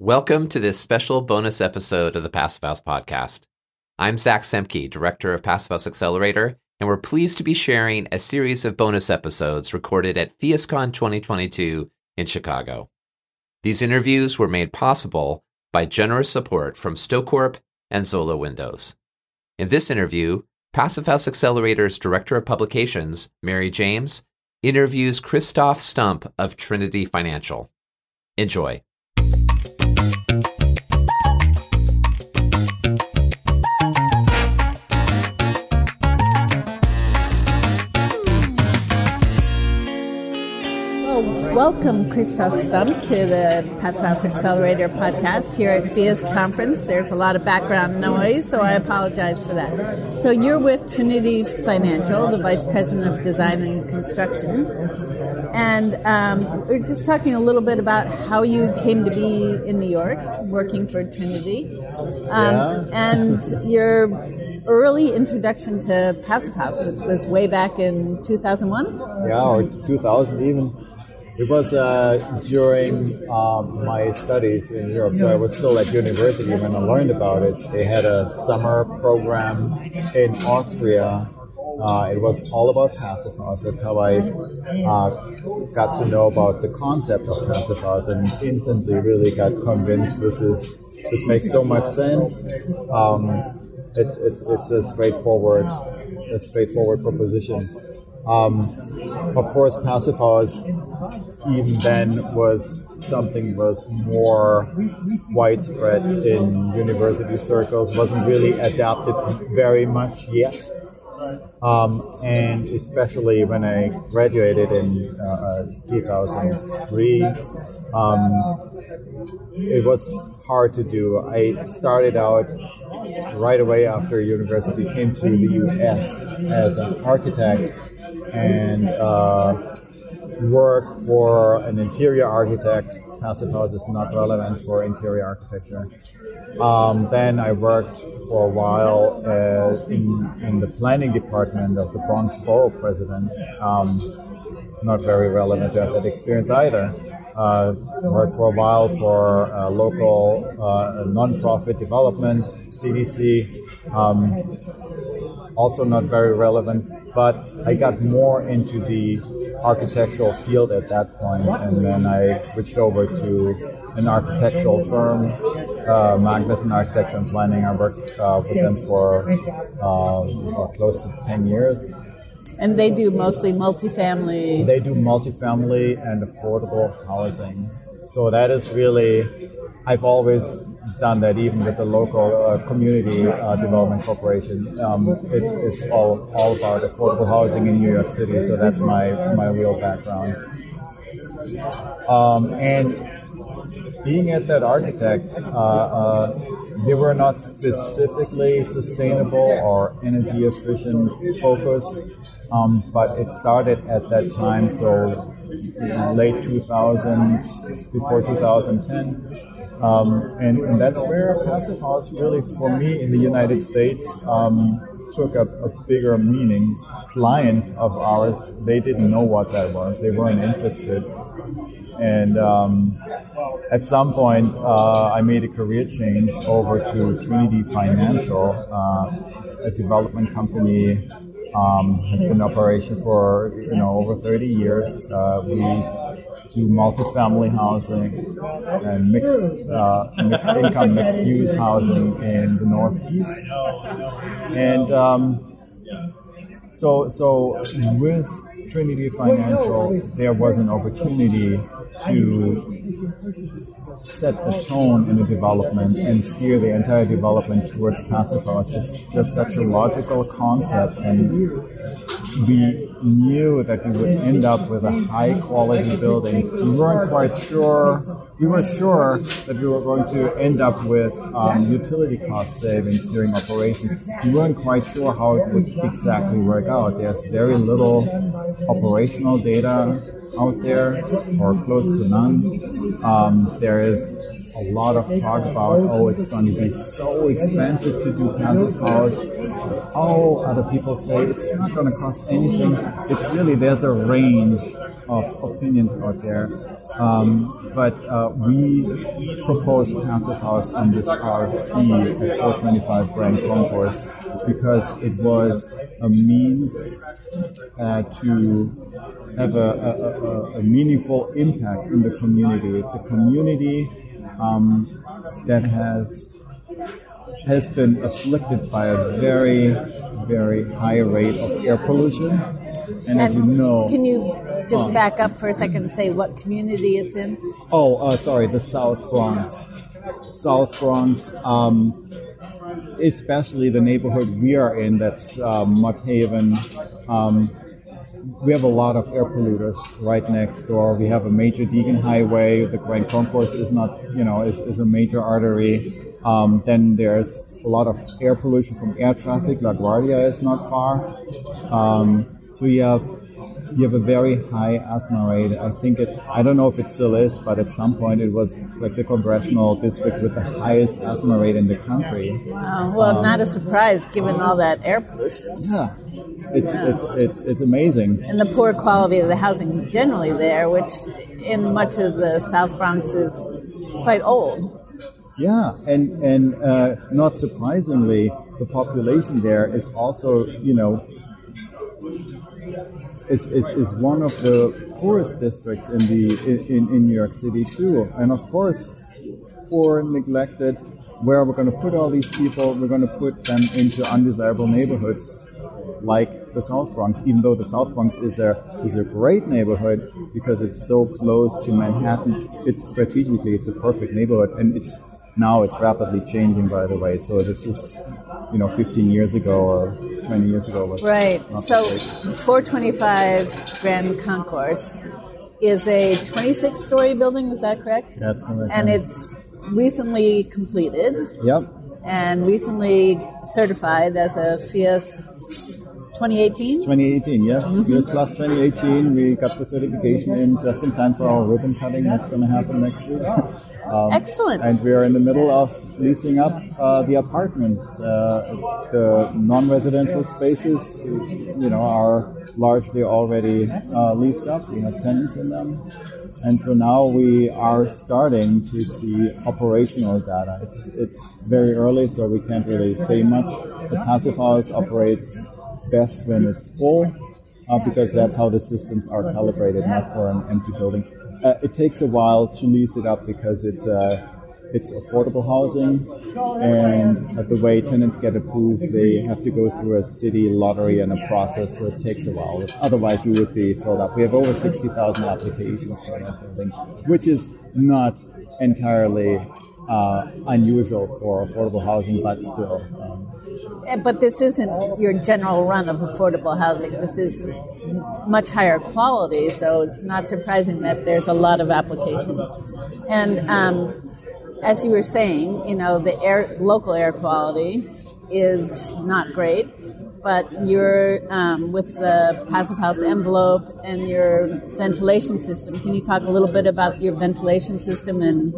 Welcome to this special bonus episode of the Passive House podcast. I'm Zach Semke, director of Passive House Accelerator, and we're pleased to be sharing a series of bonus episodes recorded at PhiusCon 2022 in Chicago. These interviews were made possible by generous support from StoCorp and Zola Windows. In this interview, Passive House Accelerator's Director of Publications, Mary James, interviews Christoph Stump of Trinity Financial. Enjoy. Welcome, Christoph Stump, to the Passive House Accelerator podcast here at Phius conference. There's a lot of background noise, so I apologize for that. So you're with Trinity Financial, the Vice President of Design and Construction. And um, we're just talking a little bit about how you came to be in New York, working for Trinity. Um, yeah. and your early introduction to Passive House, which was way back in 2001? Yeah, or 2000 even. It was uh, during um, my studies in Europe, so I was still at university when I learned about it. They had a summer program in Austria. Uh, it was all about passive house. That's how I uh, got to know about the concept of passive house, and instantly really got convinced this is this makes so much sense. Um, it's it's it's a straightforward a straightforward proposition. Um, of course, house even then was something was more widespread in university circles. wasn't really adapted very much yet. Um, and especially when I graduated in uh, 2003, um, it was hard to do. I started out right away after university, came to the US as an architect and uh, worked for an interior architect. Passive house is not relevant for interior architecture. Um, then I worked for a while uh, in, in the planning department of the Bronx Borough President. Um, not very relevant to have that experience either. Uh, worked for a while for local uh, nonprofit development, CDC. Um, also not very relevant, but I got more into the architectural field at that point, and then I switched over to an architectural firm, uh, Magnusson Architecture and Planning. I worked uh, with them for, uh, for close to 10 years. And they do mostly multifamily. They do multifamily and affordable housing. So that is really, I've always done that even with the local uh, community uh, development corporation. Um, it's it's all, all about affordable housing in New York City, so that's my, my real background. Um, and being at that architect, uh, uh, they were not specifically sustainable or energy efficient focused, um, but it started at that time, so late 2000, before 2010. Um, and, and, that's where Passive House really, for me in the United States, um, took a, a, bigger meaning. Clients of ours, they didn't know what that was. They weren't interested. And um, at some point, uh, I made a career change over to Trinity Financial, uh, a development company um, has been in operation for you know over 30 years. Uh, we do multifamily housing and mixed uh, mixed income, mixed use housing in the Northeast, and um, so so with Trinity Financial, there was an opportunity to set the tone in the development and steer the entire development towards passive house. It's just such a logical concept, and we knew that we would end up with a high quality building. We weren't quite sure. We were sure that we were going to end up with um, utility cost savings during operations. We weren't quite sure how it would exactly work out. There's very little operational data out there, or close to none. Um, there is a lot of talk about, oh, it's going to be so expensive to do passive house. Oh, other people say it's not going to cost anything. It's really, there's a range of opinions out there. Um, but uh, we proposed Passive House on this RFP at 425 Grand Concourse because it was a means uh, to have a, a, a, a, meaningful impact in the community. It's a community um, that has has been afflicted by a very, very high rate of air pollution. And, and as you know, can you just back up for a second and say what community it's in? Oh, uh, sorry, the South Bronx. South Bronx, um, especially the neighborhood we are in, that's uh, Mott Haven. Um, we have a lot of air polluters right next door. We have a major Deegan highway. The Grand Concourse is not, you know, is, is a major artery. Um, then there's a lot of air pollution from air traffic. LaGuardia is not far. Um, so you have you have a very high asthma rate. I think it, I don't know if it still is, but at some point it was like the congressional district with the highest asthma rate in the country. Wow. Well, um, not a surprise given all that air pollution. Yeah. It's, yeah. it's, it's, it's amazing. And the poor quality of the housing generally there, which in much of the South Bronx is quite old. Yeah, and and uh, not surprisingly, the population there is also, you know, is, is, is one of the poorest districts in the in, in New York City too. And of course, poor, neglected. Where are we're going to put all these people, we're going to put them into undesirable neighborhoods like the South Bronx, even though the South Bronx is a is a great neighborhood because it's so close to Manhattan. It's strategically it's a perfect neighborhood, and it's now it's rapidly changing. By the way, so this is you know 15 years ago or 20 years ago was right. So 425 Grand Concourse is a 26 story building. Is that correct? That's correct. And it's recently completed. Yep. And recently certified as a Phius 2018? 2018, yes. Mm-hmm. Plus 2018. We got the certification in just in time for our ribbon cutting that's going to happen next week. um, Excellent. And we are in the middle of leasing up uh, the apartments. Uh, the non-residential spaces, you know, are largely already uh, leased up. We have tenants in them. And so now we are starting to see operational data. It's, it's very early, so we can't really say much. The passive house operates best when it's full, uh, because that's how the systems are calibrated, not for an empty building. Uh, it takes a while to lease it up because it's uh, it's affordable housing, and the way tenants get approved, they have to go through a city lottery and a process, so it takes a while. Otherwise, we would be filled up. We have over 60,000 applications for that building, which is not entirely uh, unusual for affordable housing, but still. Um, but this isn't your general run of affordable housing. This is much higher quality, so it's not surprising that there's a lot of applications. And um, as you were saying, you know, the air, local air quality is not great, but you're um, with the passive house envelope and your ventilation system. Can you talk a little bit about your ventilation system and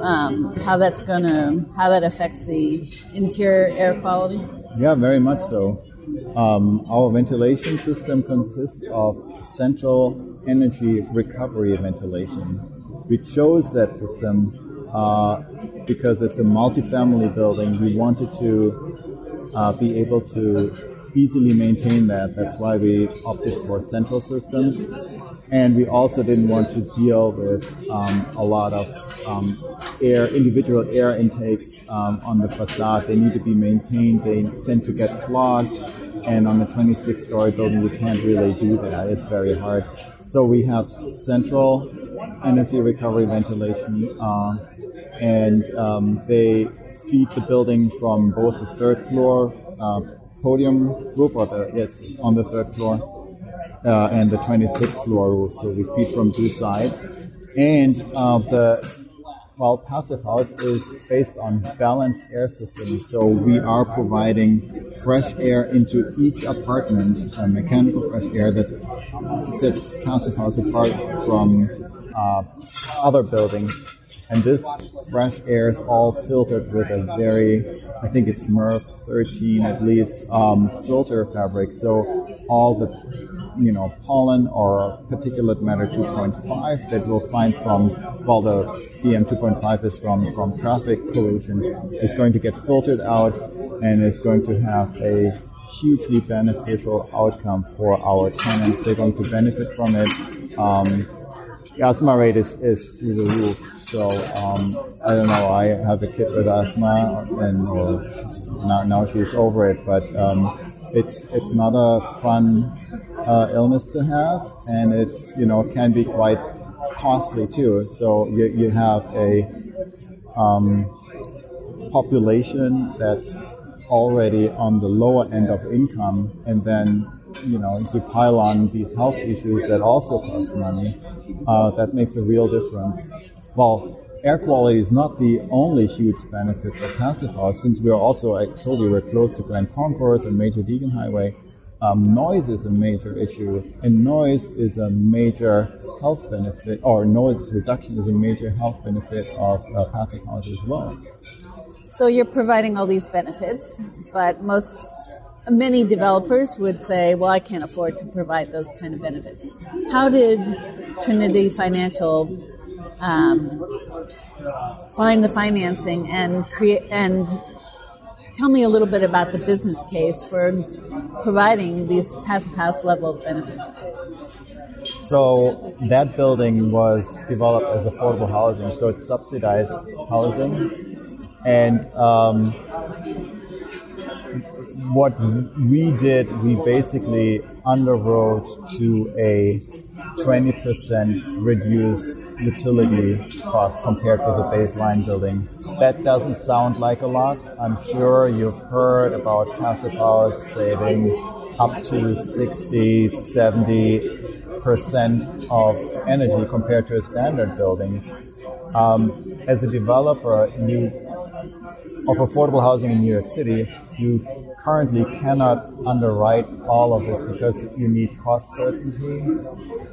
um, how that's going to how that affects the interior air quality? Yeah, very much so. Um, our ventilation system consists of central energy recovery ventilation. We chose that system uh, because it's a multifamily building. We wanted to uh, be able to easily maintain that. That's why we opted for central systems. And we also didn't want to deal with um, a lot of um, air, individual air intakes um, on the facade. They need to be maintained. They tend to get clogged. And on the 26 story building, you can't really do that. It's very hard. So we have central energy recovery ventilation, uh, and um, they feed the building from both the third floor uh, podium roof, or the, it's on the third floor, uh, and the 26th floor roof. So we feed from two sides. And uh, the well, Passive House is based on balanced air systems, so we are providing fresh air into each apartment, uh, mechanical fresh air that sets Passive House apart from uh, other buildings. And this fresh air is all filtered with a very, I think it's MERV 13 at least, um, filter fabric. So all the you know, pollen or particulate matter 2.5 that we'll find from, well, the PM 2.5 is from, from traffic pollution, is going to get filtered out and is going to have a hugely beneficial outcome for our tenants. They're going to benefit from it. Um, asthma rate is, is through the roof. So um, I don't know. I have a kid with asthma, and uh, now, now she's over it. But um, it's it's not a fun uh, illness to have, and it's you know can be quite costly too. So you, you have a um, population that's already on the lower end of income, and then you know you pile on these health issues that also cost money. Uh, that makes a real difference. Well, air quality is not the only huge benefit of Passive House, since we're also, I told you, we're close to Grand Concourse and Major Deegan Highway. Um, noise is a major issue, and noise is a major health benefit, or noise reduction is a major health benefit of uh, Passive House as well. So you're providing all these benefits, but most many developers would say, "Well, I can't afford to provide those kind of benefits." How did Trinity Financial um, find the financing and create and tell me a little bit about the business case for providing these passive house level benefits. So that building was developed as affordable housing, so it's subsidized housing, and um, what we did, we basically underwrote to a 20% reduced utility cost compared to the baseline building. That doesn't sound like a lot. I'm sure you've heard about passive house saving up to 60, 70 percent of energy compared to a standard building. Um, as a developer, you of affordable housing in New York City, you currently cannot underwrite all of this because you need cost certainty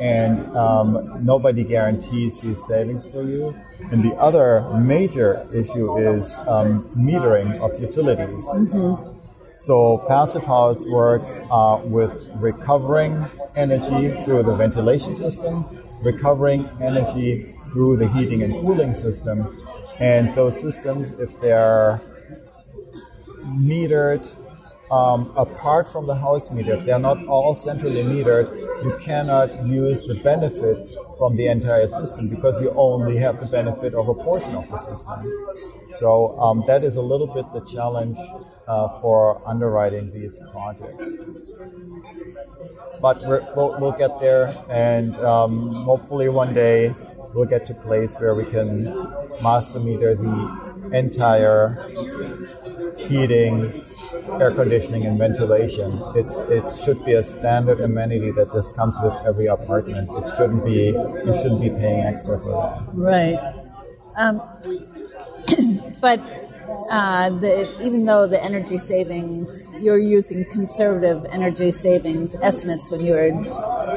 and um, nobody guarantees these savings for you. And the other major issue is um, metering of utilities. Mm-hmm. So Passive House works uh, with recovering energy through the ventilation system, recovering energy through the heating and cooling system, and those systems, if they're metered um, apart from the house meter, if they're not all centrally metered, you cannot use the benefits from the entire system because you only have the benefit of a portion of the system. So um, that is a little bit the challenge uh, for underwriting these projects. But we will we'll get there, and um, hopefully one day we'll get to a place where we can master meter the entire heating, air conditioning, and ventilation. It's it should be a standard amenity that just comes with every apartment. It shouldn't be you shouldn't be paying extra for that. Right. Um, but uh, the, even though the energy savings, you're using conservative energy savings estimates when you were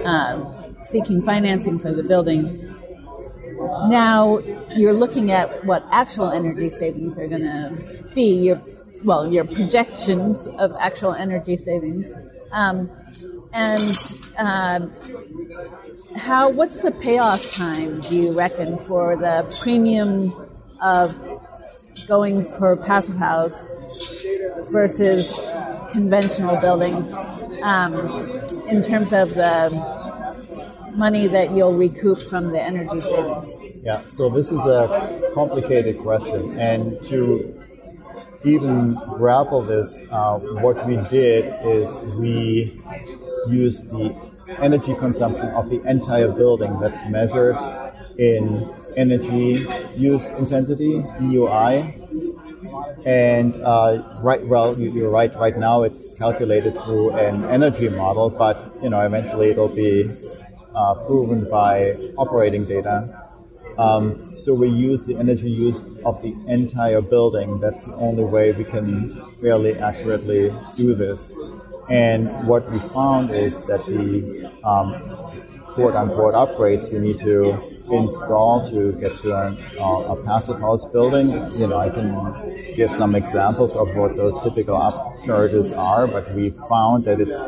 uh, seeking financing for the building. Now you're looking at what actual energy savings are going to be. Your well, your projections of actual energy savings, um, and um, how what's the payoff time do you reckon for the premium of going for passive house versus conventional buildings um, in terms of the money that you'll recoup from the energy savings? Yeah, so this is a complicated question, and to even grapple this, uh, what we did is we used the energy consumption of the entire building that's measured in energy use intensity, EUI. And uh, right, well, you're right. Right now, it's calculated through an energy model, but you know, eventually it'll be uh, proven by operating data. Um, so we use the energy use of the entire building. That's the only way we can fairly accurately do this. And what we found is that the um, quote unquote upgrades you need to install to get to an, uh, a passive house building. You know, I can give some examples of what those typical upcharges are, but we found that it's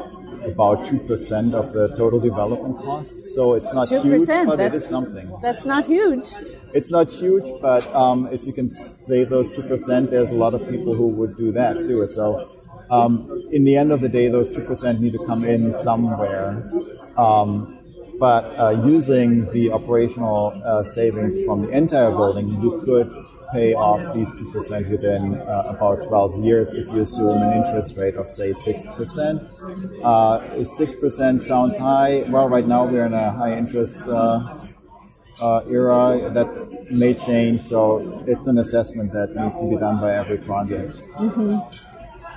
about two percent of the total development cost. So it's not 2%, huge, but it is something. That's not huge. It's not huge, but um, if you can save those two percent, there's a lot of people who would do that too. So, um, in the end of the day, those two percent need to come in somewhere. Um, but uh, using the operational uh, savings from the entire building, you could pay off these two percent within uh, about 12 years if you assume an interest rate of say six percent. Uh, Six percent sounds high. Well, right now we're in a high interest. Uh, uh, era that may change. So it's an assessment that needs to be done by every project.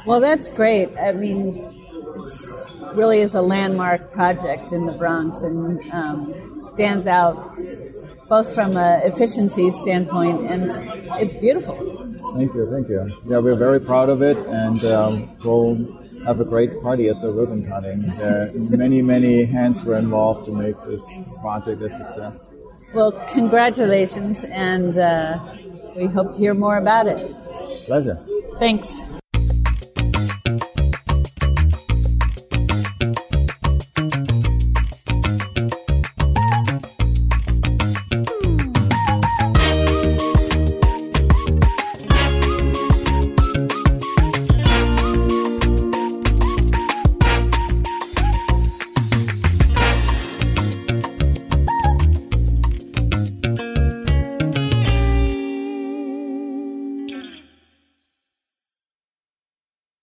Well, that's great. I mean, it's really is a landmark project in the Bronx and um, stands out both from an efficiency standpoint and it's beautiful. Thank you, thank you. Yeah, we're very proud of it, and um, we'll have a great party at the ribbon cutting. There, many, many hands were involved to make this project a success. Well, congratulations, and uh, we hope to hear more about it. Pleasure. Thanks.